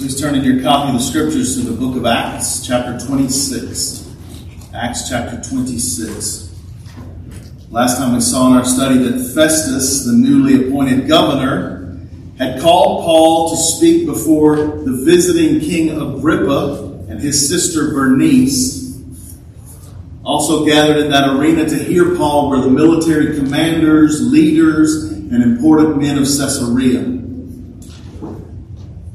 Please turn in your copy of the scriptures to the book of Acts, chapter 26. Acts chapter 26. Last time we saw in our study that Festus, the newly appointed governor, had called Paul to speak before the visiting King Agrippa and his sister Bernice. Also gathered in that arena to hear Paul were the military commanders, leaders, and important men of Caesarea.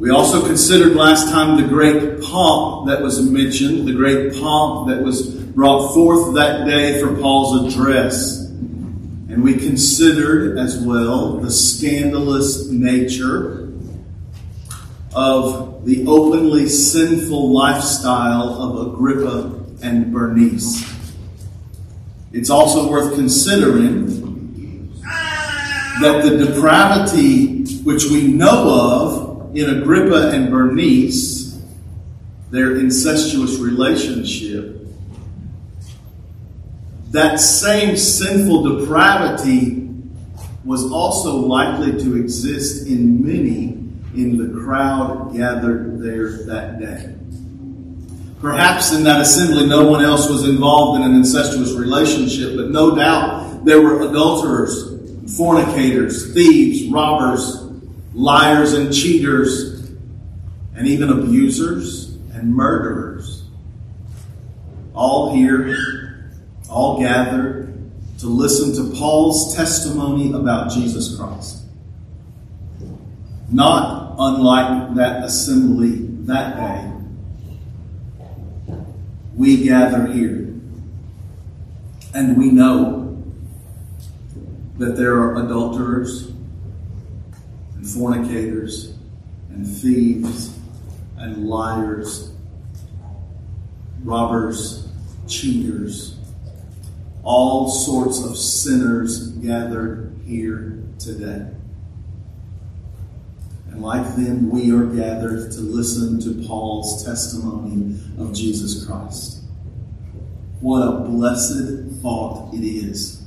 We also considered last time the great pomp that was mentioned, the great pomp that was brought forth that day for Paul's address. And we considered as well the scandalous nature of the openly sinful lifestyle of Agrippa and Bernice. It's also worth considering that the depravity which we know of in Agrippa and Bernice, their incestuous relationship, that same sinful depravity was also likely to exist in many in the crowd gathered there that day. Perhaps in that assembly no one else was involved in an incestuous relationship, but no doubt there were adulterers, fornicators, thieves, robbers, liars and cheaters, and even abusers and murderers. All here, all gathered to listen to Paul's testimony about Jesus Christ. Not unlike that assembly that day, we gather here and we know that there are adulterers fornicators and thieves and liars, robbers, cheaters, all sorts of sinners gathered here today. And like them, we are gathered to listen to Paul's testimony of Jesus Christ. What a blessed thought it is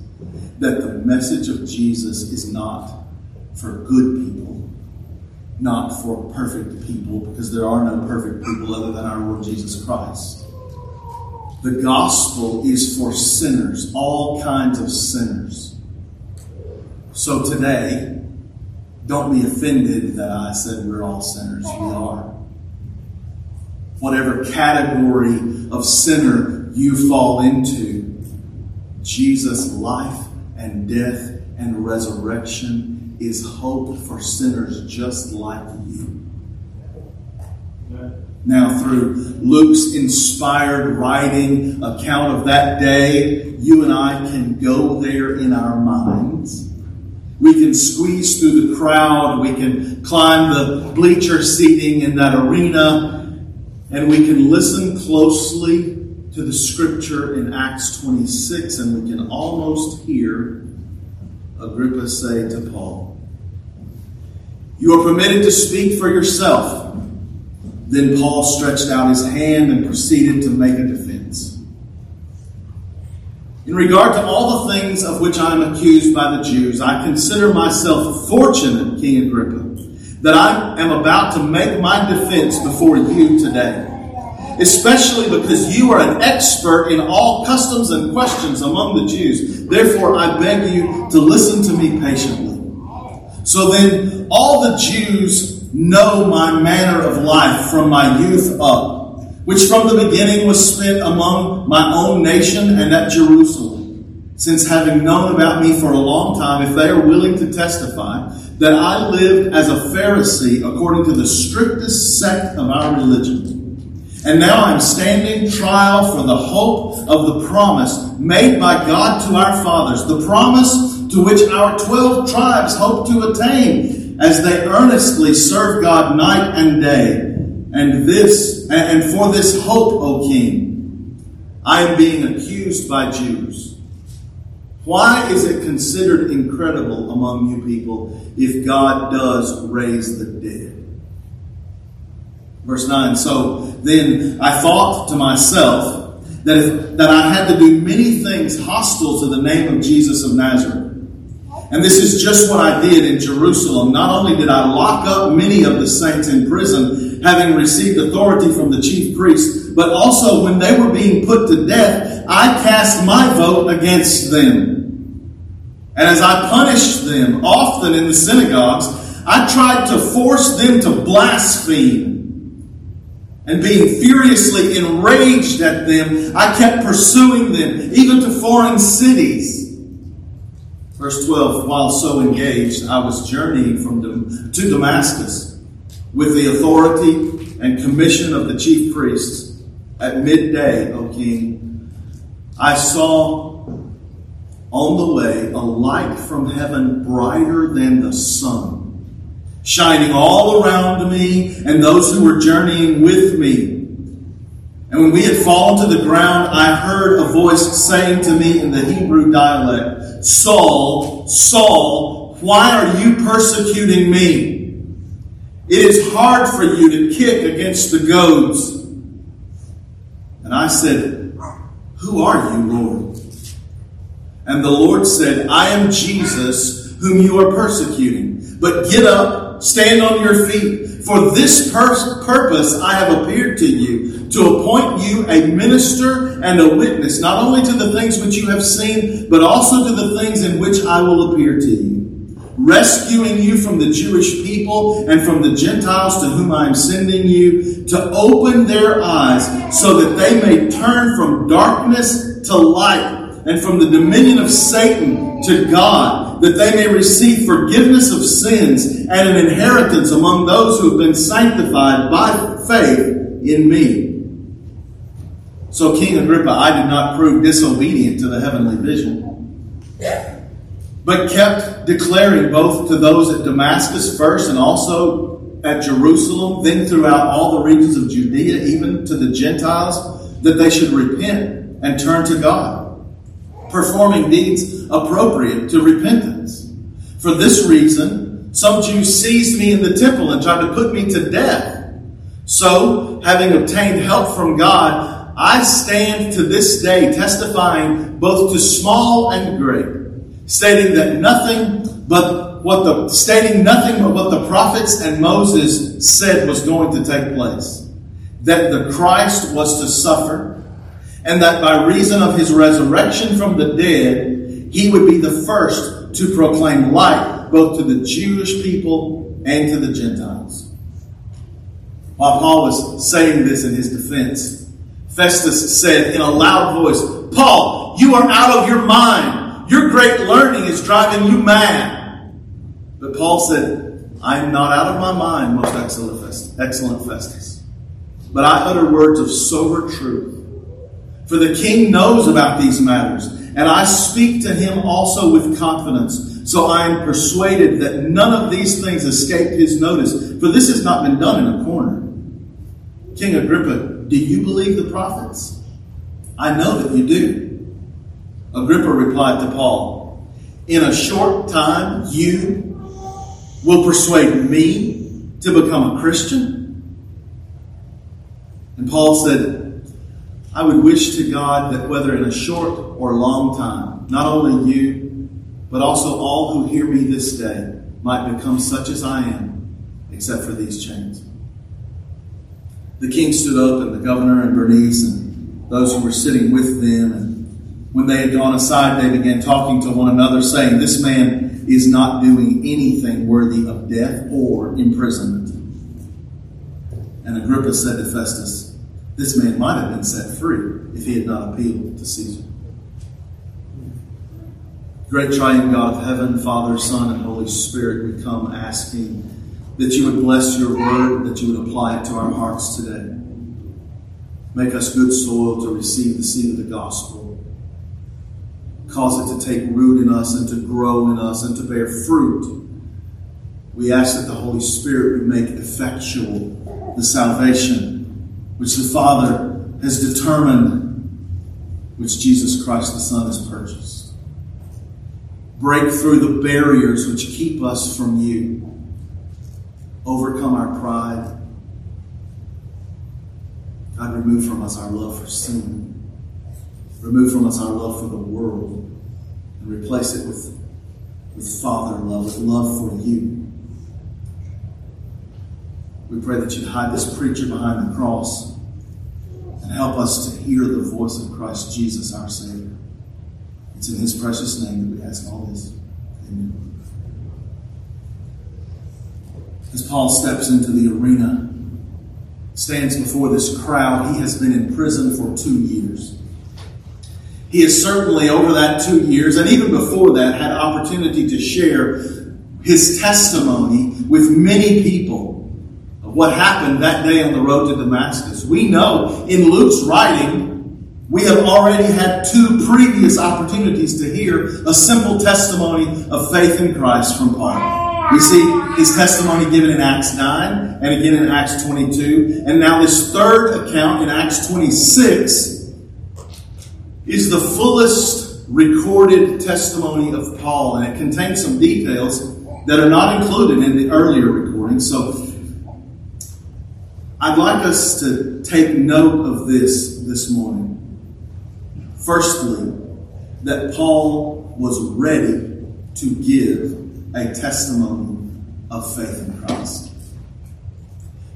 that the message of Jesus is not for good people, not for perfect people, because there are no perfect people other than our Lord Jesus Christ. The gospel is for sinners, all kinds of sinners. So today, don't be offended that I said we're all sinners. We are. Whatever category of sinner you fall into, Jesus' life and death and resurrection is hope for sinners just like you. Now, through Luke's inspired writing account of that day, you and I can go there in our minds. We can squeeze through the crowd. We can climb the bleacher seating in that arena. And we can listen closely to the scripture in Acts 26, and we can almost hear Agrippa say to Paul, You are permitted to speak for yourself. Then Paul stretched out his hand and proceeded to make a defense. In regard to all the things of which I am accused by the Jews, I consider myself fortunate, King Agrippa, that I am about to make my defense before you today especially because you are an expert in all customs and questions among the Jews. Therefore, I beg you to listen to me patiently. So then, all the Jews know my manner of life from my youth up, which from the beginning was spent among my own nation and at Jerusalem. Since having known about me for a long time, if they are willing to testify, that I lived as a Pharisee according to the strictest sect of our religion and now I'm standing trial for the hope of the promise made by God to our fathers, the promise to which our 12 tribes hope to attain as they earnestly serve God night and day. And this, and for this hope, O King, I am being accused by Jews. Why is it considered incredible among you people if God does raise the dead? Verse 9. So then I thought to myself that, if, that I had to do many things hostile to the name of Jesus of Nazareth. And this is just what I did in Jerusalem. Not only did I lock up many of the saints in prison, having received authority from the chief priests, but also when they were being put to death, I cast my vote against them. And as I punished them often in the synagogues, I tried to force them to blaspheme. And being furiously enraged at them, I kept pursuing them, even to foreign cities. Verse 12 While so engaged, I was journeying from to Damascus with the authority and commission of the chief priests. At midday, O king, I saw on the way a light from heaven brighter than the sun, shining all around me and those who were journeying with me. And when we had fallen to the ground, I heard a voice saying to me in the Hebrew dialect, Saul, Saul, why are you persecuting me? It is hard for you to kick against the goads. And I said, Who are you, Lord? And the Lord said, I am Jesus whom you are persecuting. But get up, stand on your feet. For this pur- purpose I have appeared to you, to appoint you a minister and a witness, not only to the things which you have seen, but also to the things in which I will appear to you, rescuing you from the Jewish people and from the Gentiles to whom I am sending you, to open their eyes so that they may turn from darkness to light and from the dominion of Satan to God, that they may receive forgiveness of sins and an inheritance among those who have been sanctified by faith in me. So, King Agrippa, I did not prove disobedient to the heavenly vision, but kept declaring both to those at Damascus first and also at Jerusalem, then throughout all the regions of Judea, even to the Gentiles, that they should repent and turn to God performing deeds appropriate to repentance. For this reason, some Jews seized me in the temple and tried to put me to death. So, having obtained help from God, I stand to this day testifying both to small and great, stating that nothing but what the stating nothing but what the prophets and Moses said was going to take place. That the Christ was to suffer and that by reason of his resurrection from the dead, he would be the first to proclaim life both to the Jewish people and to the Gentiles. While Paul was saying this in his defense, Festus said in a loud voice, Paul, you are out of your mind. Your great learning is driving you mad. But Paul said, I am not out of my mind, most excellent Festus. But I utter words of sober truth for the king knows about these matters, and I speak to him also with confidence. So I am persuaded that none of these things escaped his notice, for this has not been done in a corner. King Agrippa, do you believe the prophets? I know that you do. Agrippa replied to Paul, In a short time, you will persuade me to become a Christian? And Paul said, I would wish to God that whether in a short or long time, not only you, but also all who hear me this day might become such as I am, except for these chains. The king stood up, and the governor and Bernice and those who were sitting with them. And when they had gone aside, they began talking to one another, saying, This man is not doing anything worthy of death or imprisonment. And Agrippa said to Festus, this man might have been set free if he had not appealed to Caesar. Great triune God of heaven, Father, Son, and Holy Spirit, we come asking that you would bless your word, that you would apply it to our hearts today. Make us good soil to receive the seed of the gospel. Cause it to take root in us and to grow in us and to bear fruit. We ask that the Holy Spirit would make effectual the salvation which the Father has determined, which Jesus Christ the Son has purchased. Break through the barriers which keep us from you. Overcome our pride. God, remove from us our love for sin. Remove from us our love for the world and replace it with with Father love, with love for you. We pray that you'd hide this preacher behind the cross and help us to hear the voice of Christ Jesus, our Savior. It's in His precious name that we ask all this. Amen. As Paul steps into the arena, stands before this crowd, he has been in prison for two years. He has certainly, over that two years, and even before that, had opportunity to share his testimony with many people what happened that day on the road to Damascus. We know in Luke's writing, we have already had two previous opportunities to hear a simple testimony of faith in Christ from Paul. We see his testimony given in Acts 9 and again in Acts 22. And now this third account in Acts 26 is the fullest recorded testimony of Paul. And it contains some details that are not included in the earlier recording. So I'd like us to take note of this this morning. Firstly, that Paul was ready to give a testimony of faith in Christ.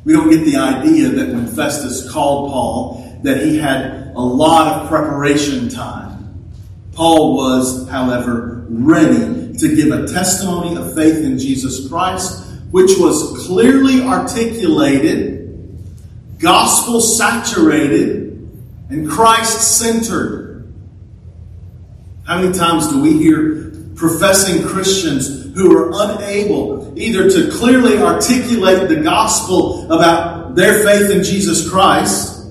We don't get the idea that when Festus called Paul that he had a lot of preparation time. Paul was, however, ready to give a testimony of faith in Jesus Christ, which was clearly articulated, gospel saturated, and Christ centered. How many times do we hear professing Christians who are unable either to clearly articulate the gospel about their faith in Jesus Christ,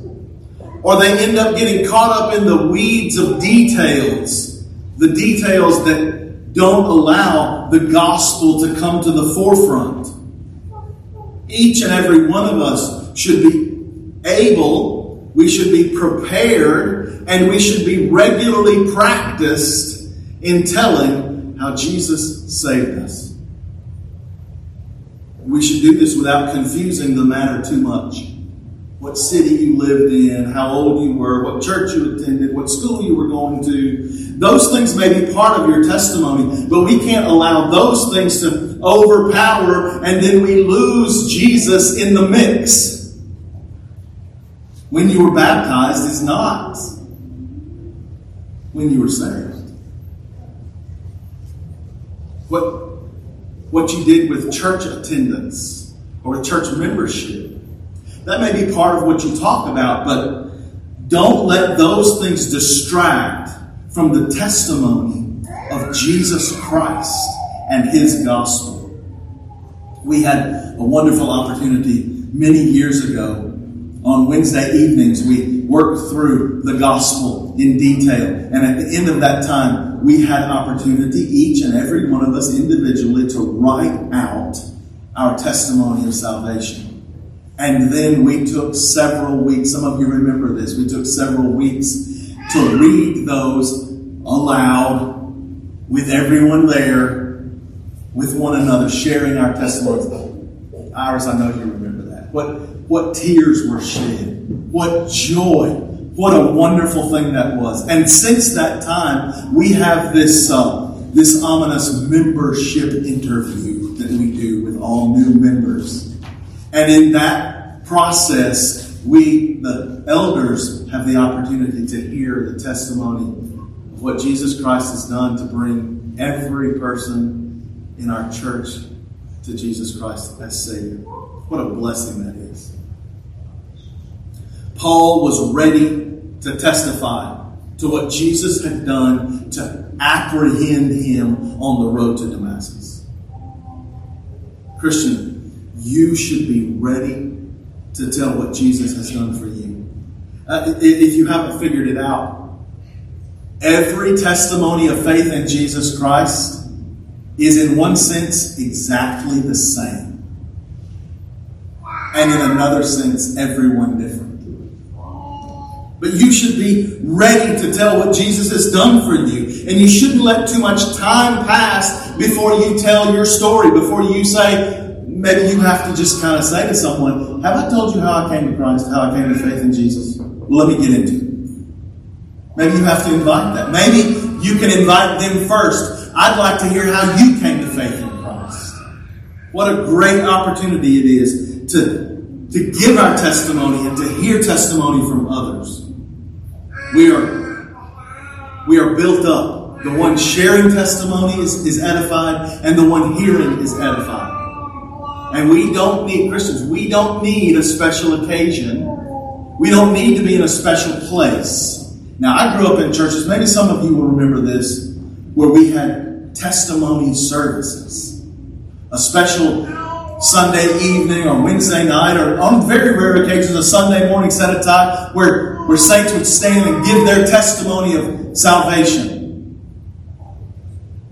or they end up getting caught up in the weeds of details, the details that don't allow the gospel to come to the forefront. Each and every one of us should be able, we should be prepared, and we should be regularly practiced in telling how Jesus saved us. We should do this without confusing the matter too much. What city you lived in, how old you were, what church you attended, what school you were going to. Those things may be part of your testimony, but we can't allow those things to overpower and then we lose Jesus in the mix. When you were baptized is not when you were saved. What, what you did with church attendance or church membership. That may be part of what you talk about, but don't let those things distract from the testimony of Jesus Christ and His gospel. We had a wonderful opportunity many years ago. On Wednesday evenings, we worked through the gospel in detail. And at the end of that time, we had opportunity, each and every one of us individually, to write out our testimony of salvation. And then we took several weeks, some of you remember this, we took several weeks to read those aloud with everyone there, with one another, sharing our testimonies. Iris, I know you remember that. What, what tears were shed. What joy what a wonderful thing that was. And since that time, we have this, uh, this ominous membership interview that we do with all new members. And in that process, we, the elders, have the opportunity to hear the testimony of what Jesus Christ has done to bring every person in our church to Jesus Christ as Savior. What a blessing that is. Paul was ready to testify to what Jesus had done to apprehend him on the road to Damascus. Christian, you should be ready to tell what Jesus has done for you. Uh, if you haven't figured it out, every testimony of faith in Jesus Christ is, in one sense, exactly the same. And in another sense, everyone different. But you should be ready to tell what Jesus has done for you. And you shouldn't let too much time pass before you tell your story, before you say, maybe you have to just kind of say to someone, Have I told you how I came to Christ, how I came to faith in Jesus? Well, let me get into it. Maybe you have to invite that. Maybe you can invite them first. I'd like to hear how you came to faith in Christ. What a great opportunity it is to, to give our testimony and to hear testimony from others. We are, we are built up. The one sharing testimony is, is edified, and the one hearing is edified. And we don't need, Christians, we don't need a special occasion. We don't need to be in a special place. Now, I grew up in churches, maybe some of you will remember this, where we had testimony services. A special Sunday evening or Wednesday night, or on very rare occasions, a Sunday morning set aside where, where saints would stand and give their testimony of salvation.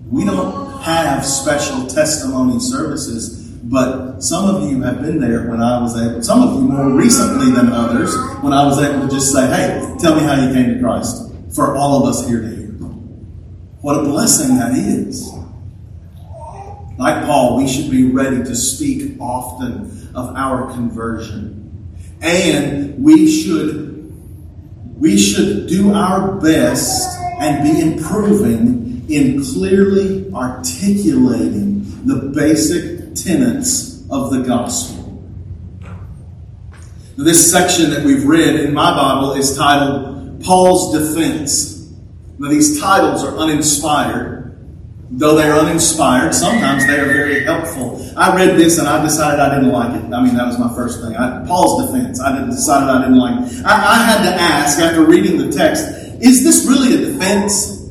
We don't have special testimony services, but some of you have been there when I was able, some of you more recently than others, when I was able to just say, hey, tell me how you came to Christ for all of us here to hear. What a blessing that is. Like Paul, we should be ready to speak often of our conversion. And we should, we should do our best and be improving in clearly articulating the basic tenets of the gospel. This section that we've read in my Bible is titled Paul's Defense. Now, these titles are uninspired Though they are uninspired, sometimes they are very helpful. I read this and I decided I didn't like it. I mean, that was my first thing. I, Paul's defense. I decided I didn't like it. I, I had to ask after reading the text, is this really a defense?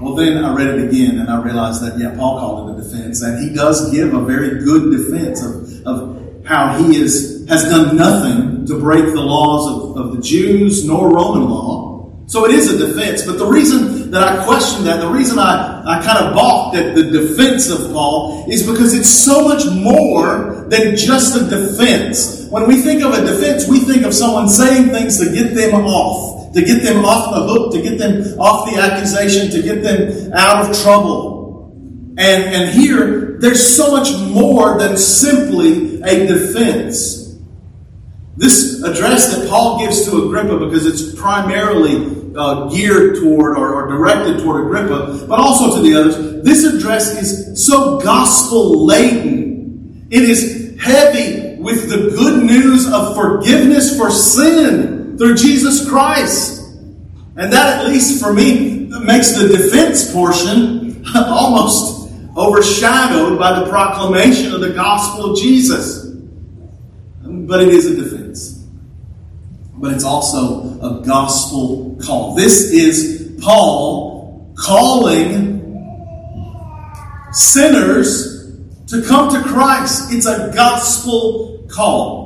Well, then I read it again and I realized that, yeah, Paul called it a defense. And he does give a very good defense of, of how he is, has done nothing to break the laws of, of the Jews nor Roman law so it is a defense. But the reason that I question that, the reason I, I kind of balked at the defense of Paul is because it's so much more than just a defense. When we think of a defense, we think of someone saying things to get them off, to get them off the hook, to get them off the accusation, to get them out of trouble. And, and here, there's so much more than simply a defense. This address that Paul gives to Agrippa, because it's primarily uh, geared toward or, or, directed toward Agrippa, but also to the others, this address is so gospel laden. It is heavy with the good news of forgiveness for sin through Jesus Christ. And that, at least for me, makes the defense portion almost overshadowed by the proclamation of the gospel of Jesus. But it is a defense but it's also a gospel call. This is Paul calling sinners to come to Christ. It's a gospel call.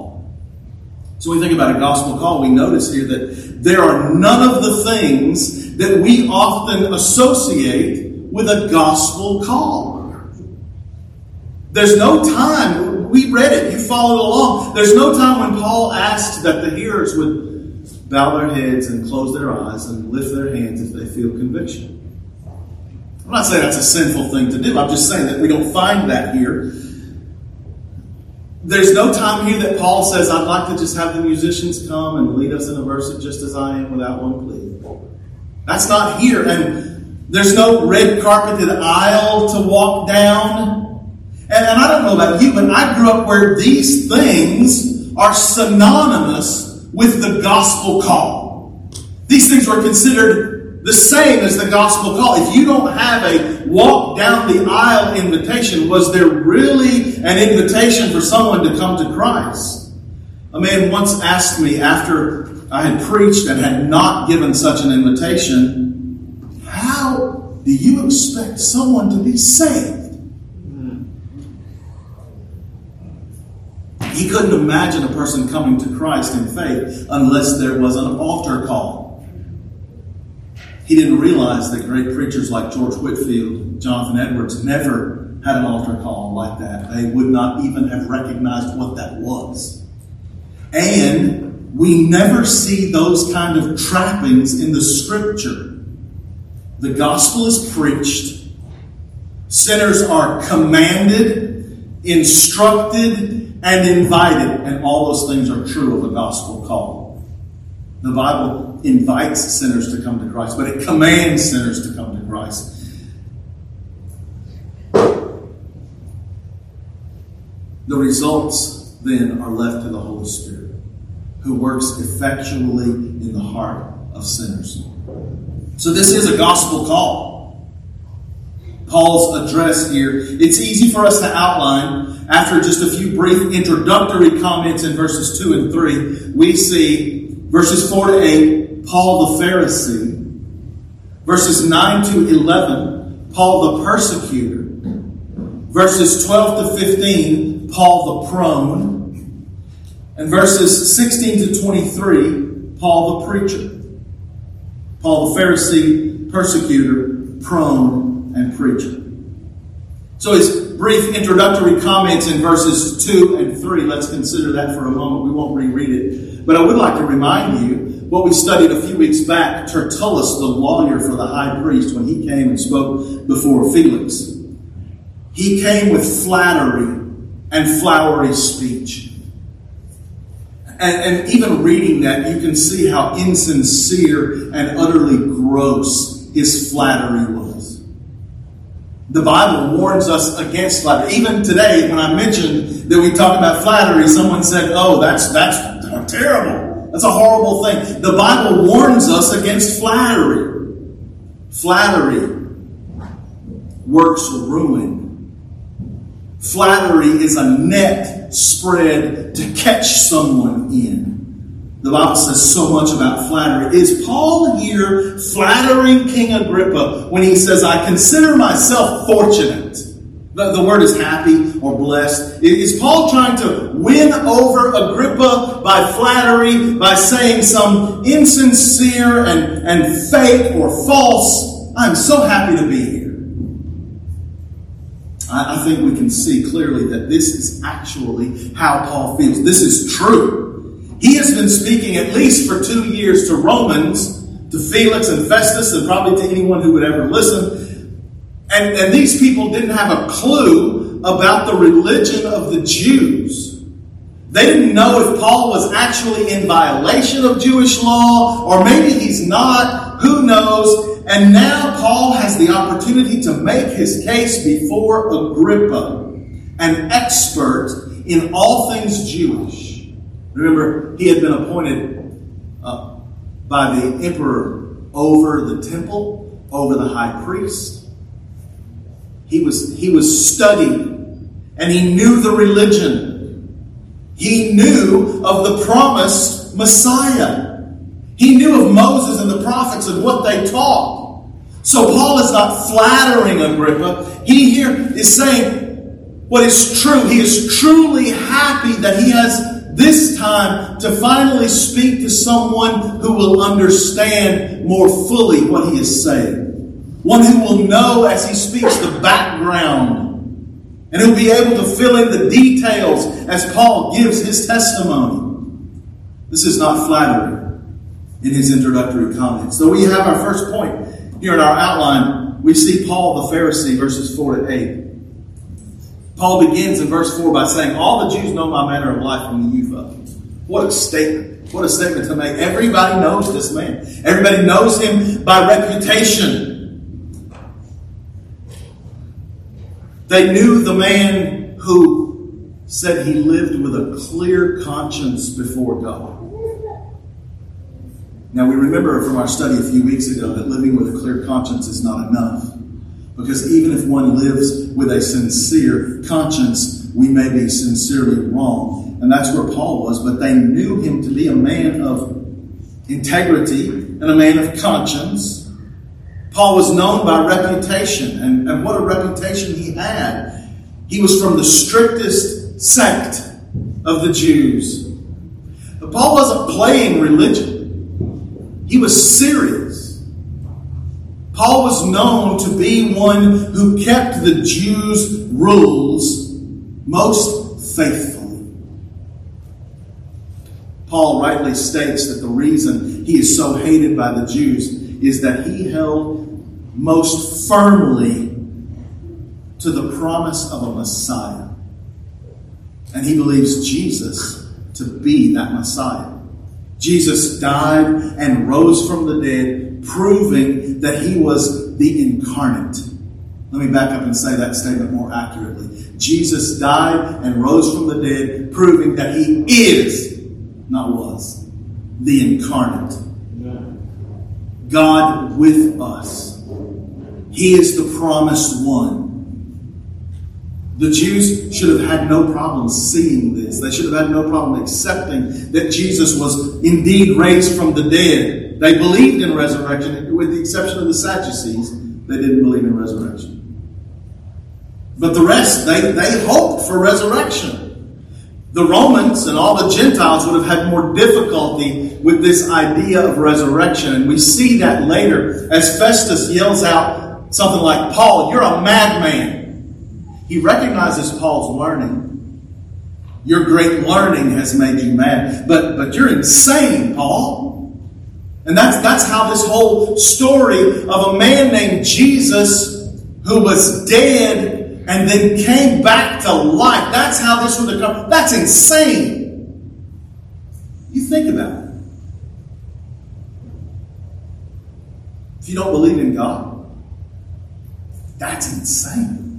So when we think about a gospel call, we notice here that there are none of the things that we often associate with a gospel call. There's no time. We read it. You followed along. There's no time when Paul asked that the hearers would bow their heads and close their eyes and lift their hands if they feel conviction. I'm not saying that's a sinful thing to do. I'm just saying that we don't find that here. There's no time here that Paul says, I'd like to just have the musicians come and lead us in a verse just as I am without one plea. That's not here. And there's no red carpeted aisle to walk down. And, and I don't know about you, but I grew up where these things are synonymous with the gospel call. These things were considered the same as the gospel call. If you don't have a walk down the aisle invitation, was there really an invitation for someone to come to Christ? A man once asked me after I had preached and had not given such an invitation, how do you expect someone to be saved? He couldn't imagine a person coming to Christ in faith unless there was an altar call. He didn't realize that great preachers like George Whitefield, Jonathan Edwards never had an altar call like that. They would not even have recognized what that was. And we never see those kind of trappings in the scripture. The gospel is preached, sinners are commanded, instructed, and invited, and all those things are true of a gospel call. The Bible invites sinners to come to Christ, but it commands sinners to come to Christ. The results then are left to the Holy Spirit, who works effectually in the heart of sinners. So, this is a gospel call. Paul's address here. It's easy for us to outline after just a few brief introductory comments in verses 2 and 3. We see verses 4 to 8, Paul the Pharisee. Verses 9 to 11, Paul the persecutor. Verses 12 to 15, Paul the prone. And verses 16 to 23, Paul the preacher. Paul the Pharisee, persecutor, prone, and preacher. So his brief introductory comments in verses 2 and 3, let's consider that for a moment. We won't reread it. But I would like to remind you what we studied a few weeks back, Tertullus, the lawyer for the high priest, when he came and spoke before Felix. He came with flattery and flowery speech. And, and even reading that, you can see how insincere and utterly gross his flattery was. The Bible warns us against flattery. Even today, when I mentioned that we talk about flattery, someone said, "Oh, that's that's terrible. That's a horrible thing." The Bible warns us against flattery. Flattery works ruin. Flattery is a net spread to catch someone in. The Bible says so much about flattery. Is Paul here flattering King Agrippa when he says, I consider myself fortunate? The, the word is happy or blessed. Is Paul trying to win over Agrippa by flattery, by saying some insincere and, and fake or false, I'm so happy to be here? I, I think we can see clearly that this is actually how Paul feels. This is true. He has been speaking at least for two years to Romans, to Felix and Festus, and probably to anyone who would ever listen. And, and these people didn't have a clue about the religion of the Jews. They didn't know if Paul was actually in violation of Jewish law, or maybe he's not. Who knows? And now Paul has the opportunity to make his case before Agrippa, an expert in all things Jewish. Remember, he had been appointed uh, by the emperor over the temple, over the high priest. He was, he was studied and he knew the religion. He knew of the promised Messiah. He knew of Moses and the prophets and what they taught. So Paul is not flattering Agrippa. He here is saying what is true. He is truly happy that he has this time to finally speak to someone who will understand more fully what he is saying. One who will know as he speaks the background and who'll be able to fill in the details as Paul gives his testimony. This is not flattery in his introductory comments. So we have our first point here in our outline. We see Paul the Pharisee, verses 4 to 8. Paul begins in verse 4 by saying, All the Jews know my manner of life from the youth up. What a statement. What a statement to make. Everybody knows this man. Everybody knows him by reputation. They knew the man who said he lived with a clear conscience before God. Now, we remember from our study a few weeks ago that living with a clear conscience is not enough. Because even if one lives with a sincere conscience, we may be sincerely wrong. And that's where Paul was. But they knew him to be a man of integrity and a man of conscience. Paul was known by reputation. And, and what a reputation he had. He was from the strictest sect of the Jews. But Paul wasn't playing religion. He was serious. Paul was known to be one who kept the Jews' rules most faithfully. Paul rightly states that the reason he is so hated by the Jews is that he held most firmly to the promise of a Messiah. And he believes Jesus to be that Messiah. Jesus died and rose from the dead, proving that he was the incarnate. Let me back up and say that statement more accurately. Jesus died and rose from the dead, proving that he is, not was, the incarnate. God with us. He is the promised one. The Jews should have had no problem seeing this. They should have had no problem accepting that Jesus was indeed raised from the dead. They believed in resurrection, with the exception of the Sadducees. They didn't believe in resurrection. But the rest, they, they hoped for resurrection. The Romans and all the Gentiles would have had more difficulty with this idea of resurrection. And we see that later as Festus yells out something like, Paul, you're a madman. He recognizes Paul's learning. Your great learning has made you mad. But, but you're insane, Paul. And that's, that's how this whole story of a man named Jesus who was dead and then came back to life. That's how this would have come. That's insane. You think about it. If you don't believe in God, that's insane.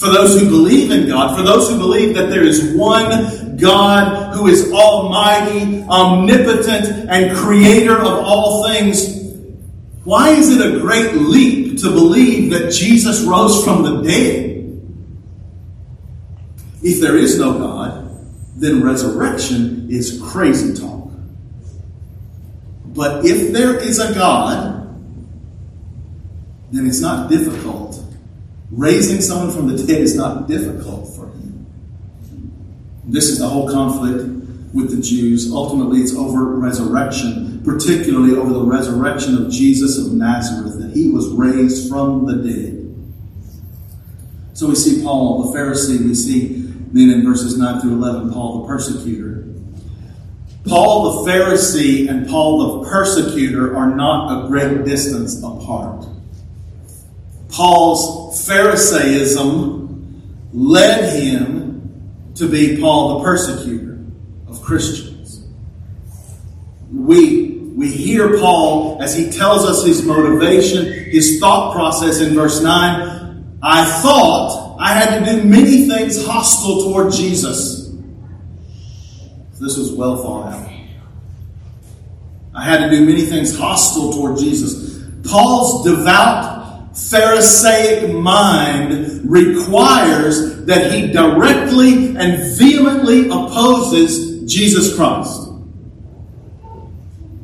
For those who believe in God, for those who believe that there is one God who is almighty, omnipotent, and creator of all things, why is it a great leap to believe that Jesus rose from the dead? If there is no God, then resurrection is crazy talk. But if there is a God, then it's not difficult. Raising someone from the dead is not difficult for him. This is the whole conflict with the Jews. Ultimately, it's over resurrection, particularly over the resurrection of Jesus of Nazareth, that he was raised from the dead. So we see Paul, the Pharisee, we see then in verses 9 through 11, Paul the persecutor. Paul the Pharisee and Paul the persecutor are not a great distance apart. Paul's Pharisaism led him to be Paul the persecutor of Christians. We, we hear Paul as he tells us his motivation, his thought process in verse 9. I thought I had to do many things hostile toward Jesus. This was well thought out. I had to do many things hostile toward Jesus. Paul's devout Pharisaic mind requires that he directly and vehemently opposes Jesus Christ.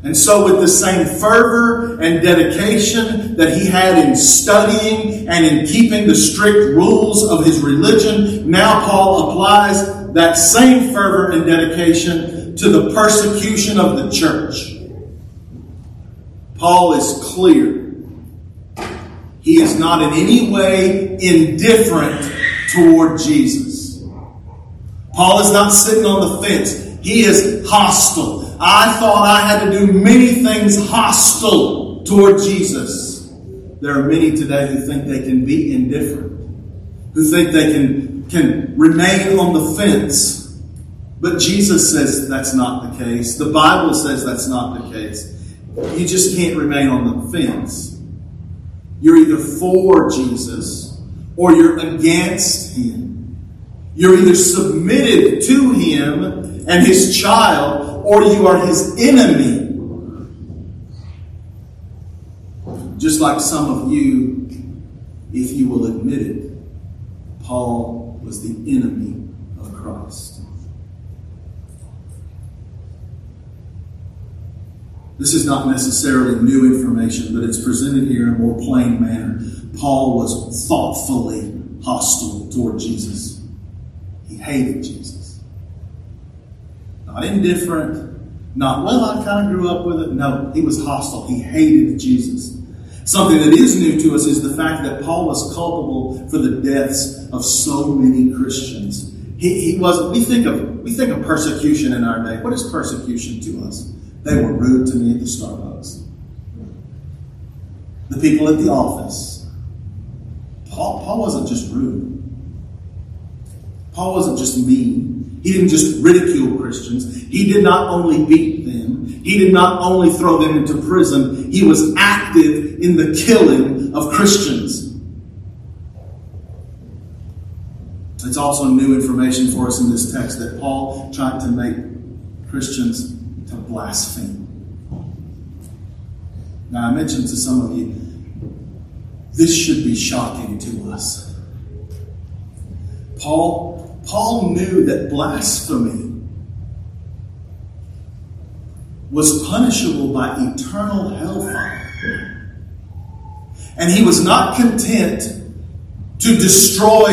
And so, with the same fervor and dedication that he had in studying and in keeping the strict rules of his religion, now Paul applies that same fervor and dedication to the persecution of the church. Paul is clear. He is not in any way indifferent toward Jesus. Paul is not sitting on the fence. He is hostile. I thought I had to do many things hostile toward Jesus. There are many today who think they can be indifferent, who think they can, can remain on the fence. But Jesus says that's not the case. The Bible says that's not the case. You just can't remain on the fence. You're either for Jesus or you're against Him. You're either submitted to Him and his child, or you are his enemy. Just like some of you, if you will admit it, Paul was the enemy of Christ. This is not necessarily new information, but it's presented here in a more plain manner. Paul was thoughtfully hostile toward Jesus. He hated Jesus not indifferent, not, well, I kind of grew up with it. No, he was hostile. He hated Jesus. Something that is new to us is the fact that Paul was culpable for the deaths of so many Christians. He, he was, we think of, we think of persecution in our day. What is persecution to us? They were rude to me at the Starbucks. The people at the office. Paul, Paul wasn't just rude. Paul wasn't just mean. He didn't just ridicule Christians. He did not only beat them, He did not only throw them into prison, he was active in the killing of Christians. It's also new information for us in this text that Paul tried to make Christians to blaspheme. Now, I mentioned to some of you, this should be shocking to us. Paul, Paul knew that blasphemy was punishable by eternal hellfire. And he was not content to destroy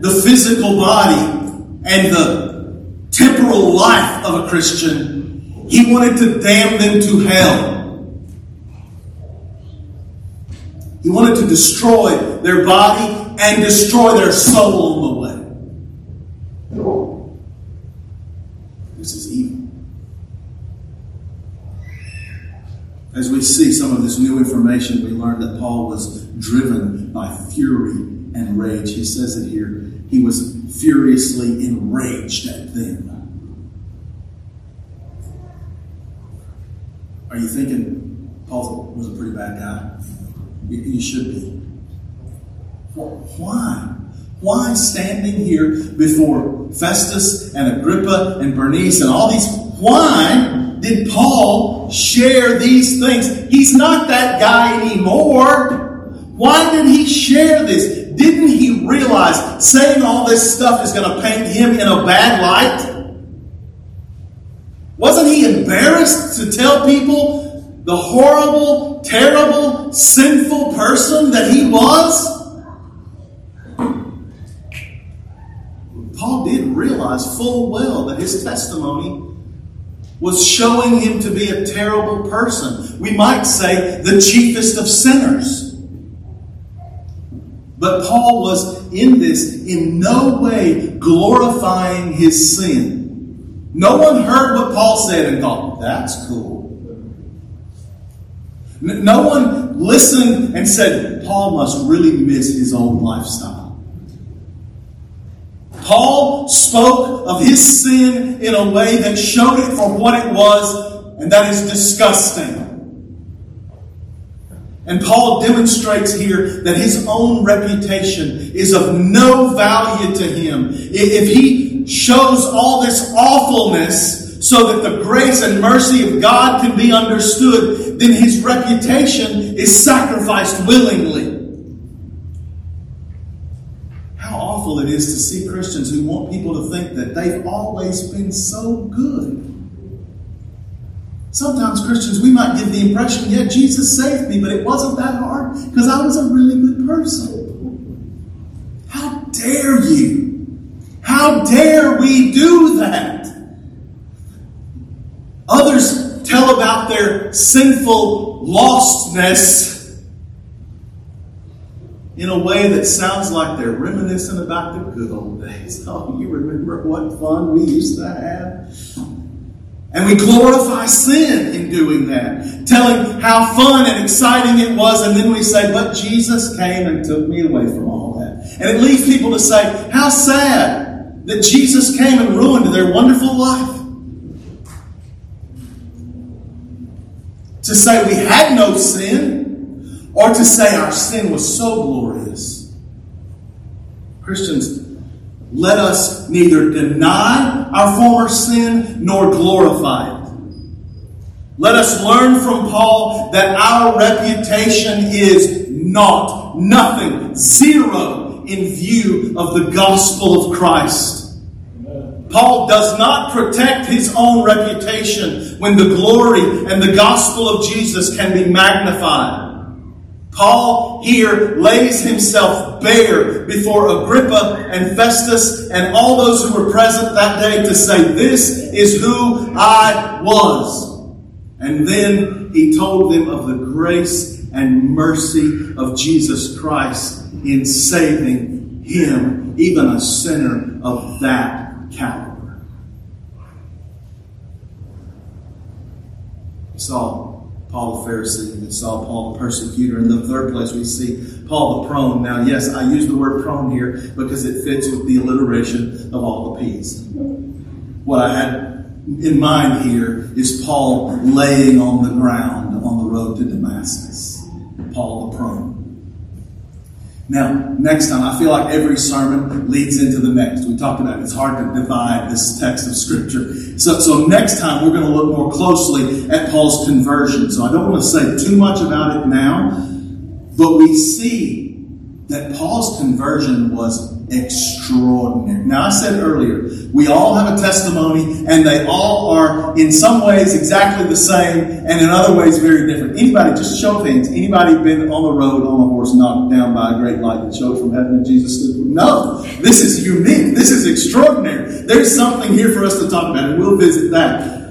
the physical body and the temporal life of a Christian. He wanted to damn them to hell. He wanted to destroy their body and destroy their soul on the way. This is evil. As we see some of this new information, we learn that Paul was driven by fury and rage. He says it here. He was furiously enraged at them. Are you thinking Paul was a pretty bad guy? You, should be. Why? Why standing here before Festus and Agrippa and Bernice and all these? Why did Paul share these things? He's not that guy anymore. Why did he share this? Didn't he realize saying all this stuff is going to paint him in a bad light? Wasn't he embarrassed to tell people the horrible, terrible, sinful person that he was? Paul did realize full well that his testimony was showing him to be a terrible person. We might say the chiefest of sinners. But Paul was in this in no way glorifying his sin. No one heard what Paul said and thought, that's cool. No one listened and said, Paul must really miss his old lifestyle. Paul spoke of his sin in a way that showed it for what it was, and that is disgusting. And Paul demonstrates here that his own reputation is of no value to him. If he shows all this awfulness, so that the grace and mercy of God can be understood, then his reputation is sacrificed willingly. How awful it is to see Christians who want people to think that they've always been so good. Sometimes Christians, we might give the impression, yeah, Jesus saved me, but it wasn't that hard because I was a really good person. How dare you? How dare we do that? Others tell about their sinful lostness in a way that sounds like they're reminiscing about the good old days. Oh, you remember what fun we used to have? And we glorify sin in doing that, telling how fun and exciting it was, and then we say, But Jesus came and took me away from all that. And it leads people to say, How sad that Jesus came and ruined their wonderful life. to say we had no sin or to say our sin was so glorious. Christians, let us neither deny our former sin nor glorify it. Let us learn from Paul that our reputation is naught, nothing, zero in view of the gospel of Christ. Paul does not protect his own reputation when the glory and the gospel of Jesus can be magnified. Paul here lays himself bare before Agrippa and Festus and all those who were present that day to say, This is who I was. And then he told them of the grace and mercy of Jesus Christ in saving him, even a sinner of that caliber. We saw Paul the Pharisee, we saw Paul the persecutor. In the third place, we see Paul the prone. Now, yes, I use the word prone here because it fits with the alliteration of all the P's. What I had in mind here is Paul laying on the ground on the road to Damascus. Paul the prone. Now, next time, I feel like every sermon leads into the next. We talked about it. it's hard to divide this text of Scripture. So, so next time, we're going to look more closely at Paul's conversion. So I don't want to say too much about it now, but we see that Paul's conversion was extraordinary. Now, I said earlier, we all have a testimony, and they all are in some ways exactly the same, and in other ways very different. Anybody, just show things. anybody been on the road on a horse knocked down by a great light that showed from heaven and Jesus stood? No, this is unique. This is extraordinary. There's something here for us to talk about, and we'll visit that.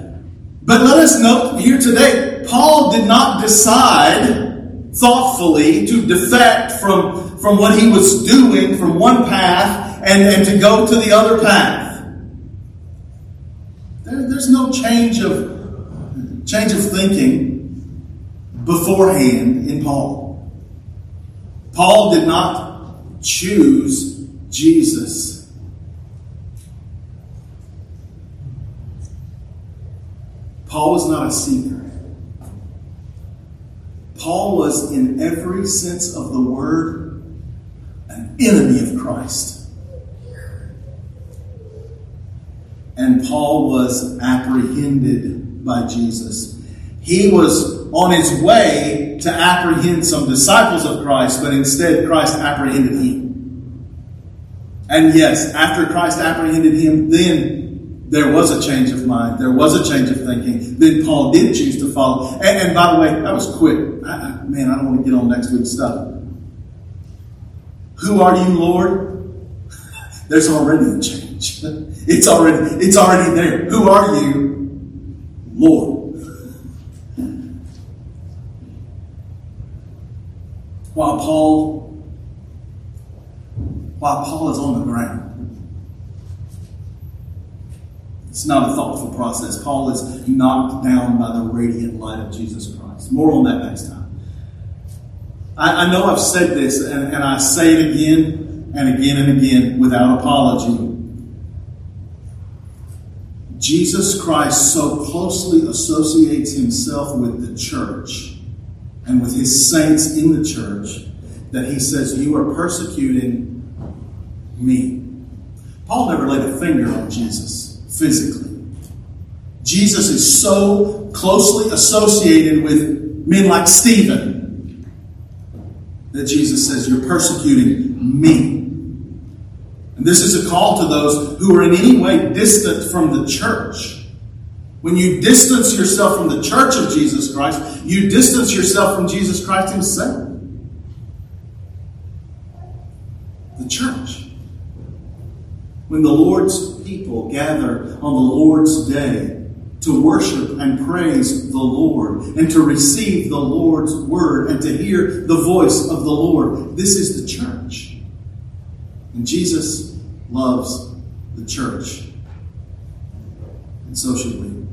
But let us note here today, Paul did not decide thoughtfully to defect from from what he was doing from one path and, and to go to the other path. There, there's no change of change of thinking beforehand in Paul. Paul did not choose Jesus. Paul was not a seeker. Paul was, in every sense of the word, an enemy of Christ. And Paul was apprehended by Jesus. He was on his way to apprehend some disciples of Christ, but instead Christ apprehended him. And yes, after Christ apprehended him, then there was a change of mind. There was a change of thinking. Then Paul did choose to follow. And, and by the way, that was quick. I, man, I don't want to get on next week's stuff. Who are you, Lord? There's already a change. It's already, it's already there. Who are you, Lord? While Paul, while Paul is on the ground, it's not a thoughtful process. Paul is knocked down by the radiant light of Jesus Christ. More on that next time. I, I know I've said this, and, and I say it again and again and again without apology. Jesus Christ so closely associates himself with the church and with his saints in the church that he says, You are persecuting me. Paul never laid a finger on Jesus physically. Jesus is so closely associated with men like Stephen that Jesus says, You're persecuting me. And this is a call to those who are in any way distant from the church. When you distance yourself from the church of Jesus Christ, you distance yourself from Jesus Christ Himself. The church. When the Lord's people gather on the Lord's day, to worship and praise the Lord and to receive the Lord's word and to hear the voice of the Lord. This is the church. And Jesus loves the church. And so should we.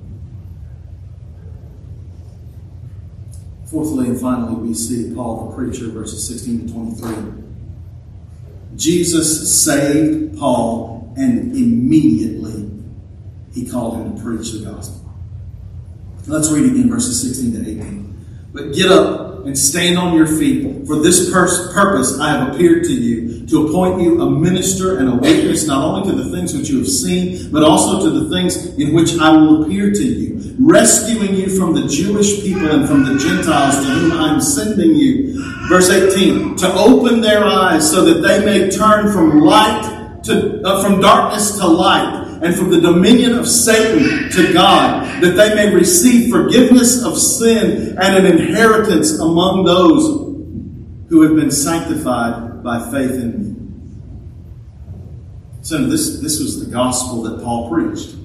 Fourthly and finally, we see Paul the preacher, verses 16 to 23. Jesus saved Paul and immediately he called him to preach the gospel. Let's read again verses 16 to 18. But get up and stand on your feet. For this pur- purpose I have appeared to you, to appoint you a minister and a witness, not only to the things which you have seen, but also to the things in which I will appear to you, rescuing you from the Jewish people and from the Gentiles to whom I am sending you. Verse 18, to open their eyes so that they may turn from light to, uh, from darkness to light and from the dominion of Satan to God, that they may receive forgiveness of sin and an inheritance among those who have been sanctified by faith in me. So this, this was the gospel that Paul preached.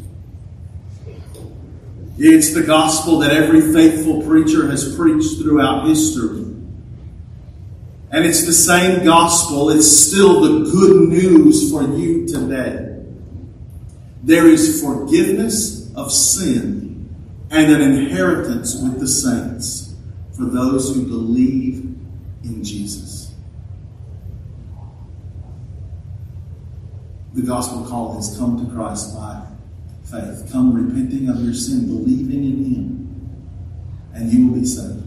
It's the gospel that every faithful preacher has preached throughout history. And it's the same gospel. It's still the good news for you today. There is forgiveness of sin and an inheritance with the saints for those who believe in Jesus. The gospel call has come to Christ by faith. Come repenting of your sin, believing in Him, and you will be saved.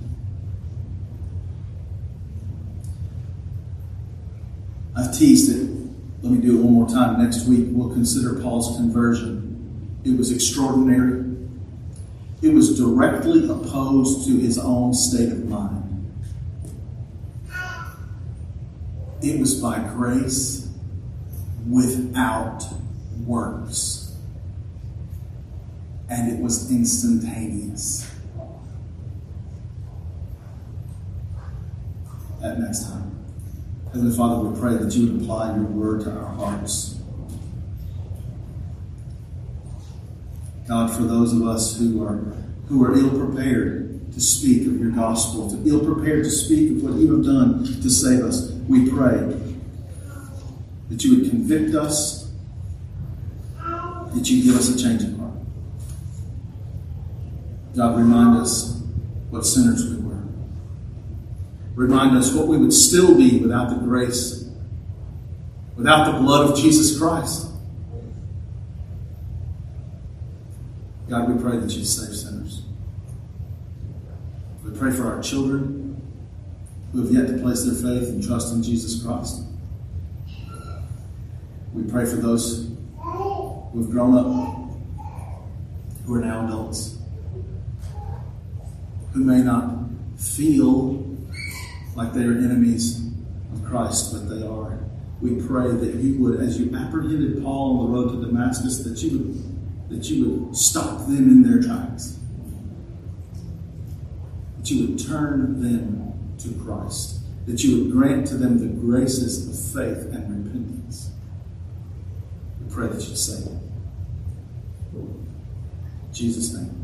I've teased it. Let me do it one more time. Next week, we'll consider Paul's conversion. It was extraordinary. It was directly opposed to his own state of mind. It was by grace without works. And it was instantaneous. That next time. Heavenly Father, we pray that you would apply your word to our hearts. God, for those of us who are who are ill prepared to speak of your gospel, to ill prepared to speak of what you have done to save us, we pray that you would convict us, that you give us a change of heart. God, remind us what sinners we were. Remind us what we would still be without the grace, without the blood of Jesus Christ. God, we pray that you save sinners. We pray for our children who have yet to place their faith and trust in Jesus Christ. We pray for those who have grown up, who are now adults, who may not feel like they are enemies of Christ, but they are. We pray that you would, as you apprehended Paul on the road to Damascus, that you would that you would stop them in their tracks. That you would turn them to Christ. That you would grant to them the graces of faith and repentance. We pray that you save them. Jesus' name.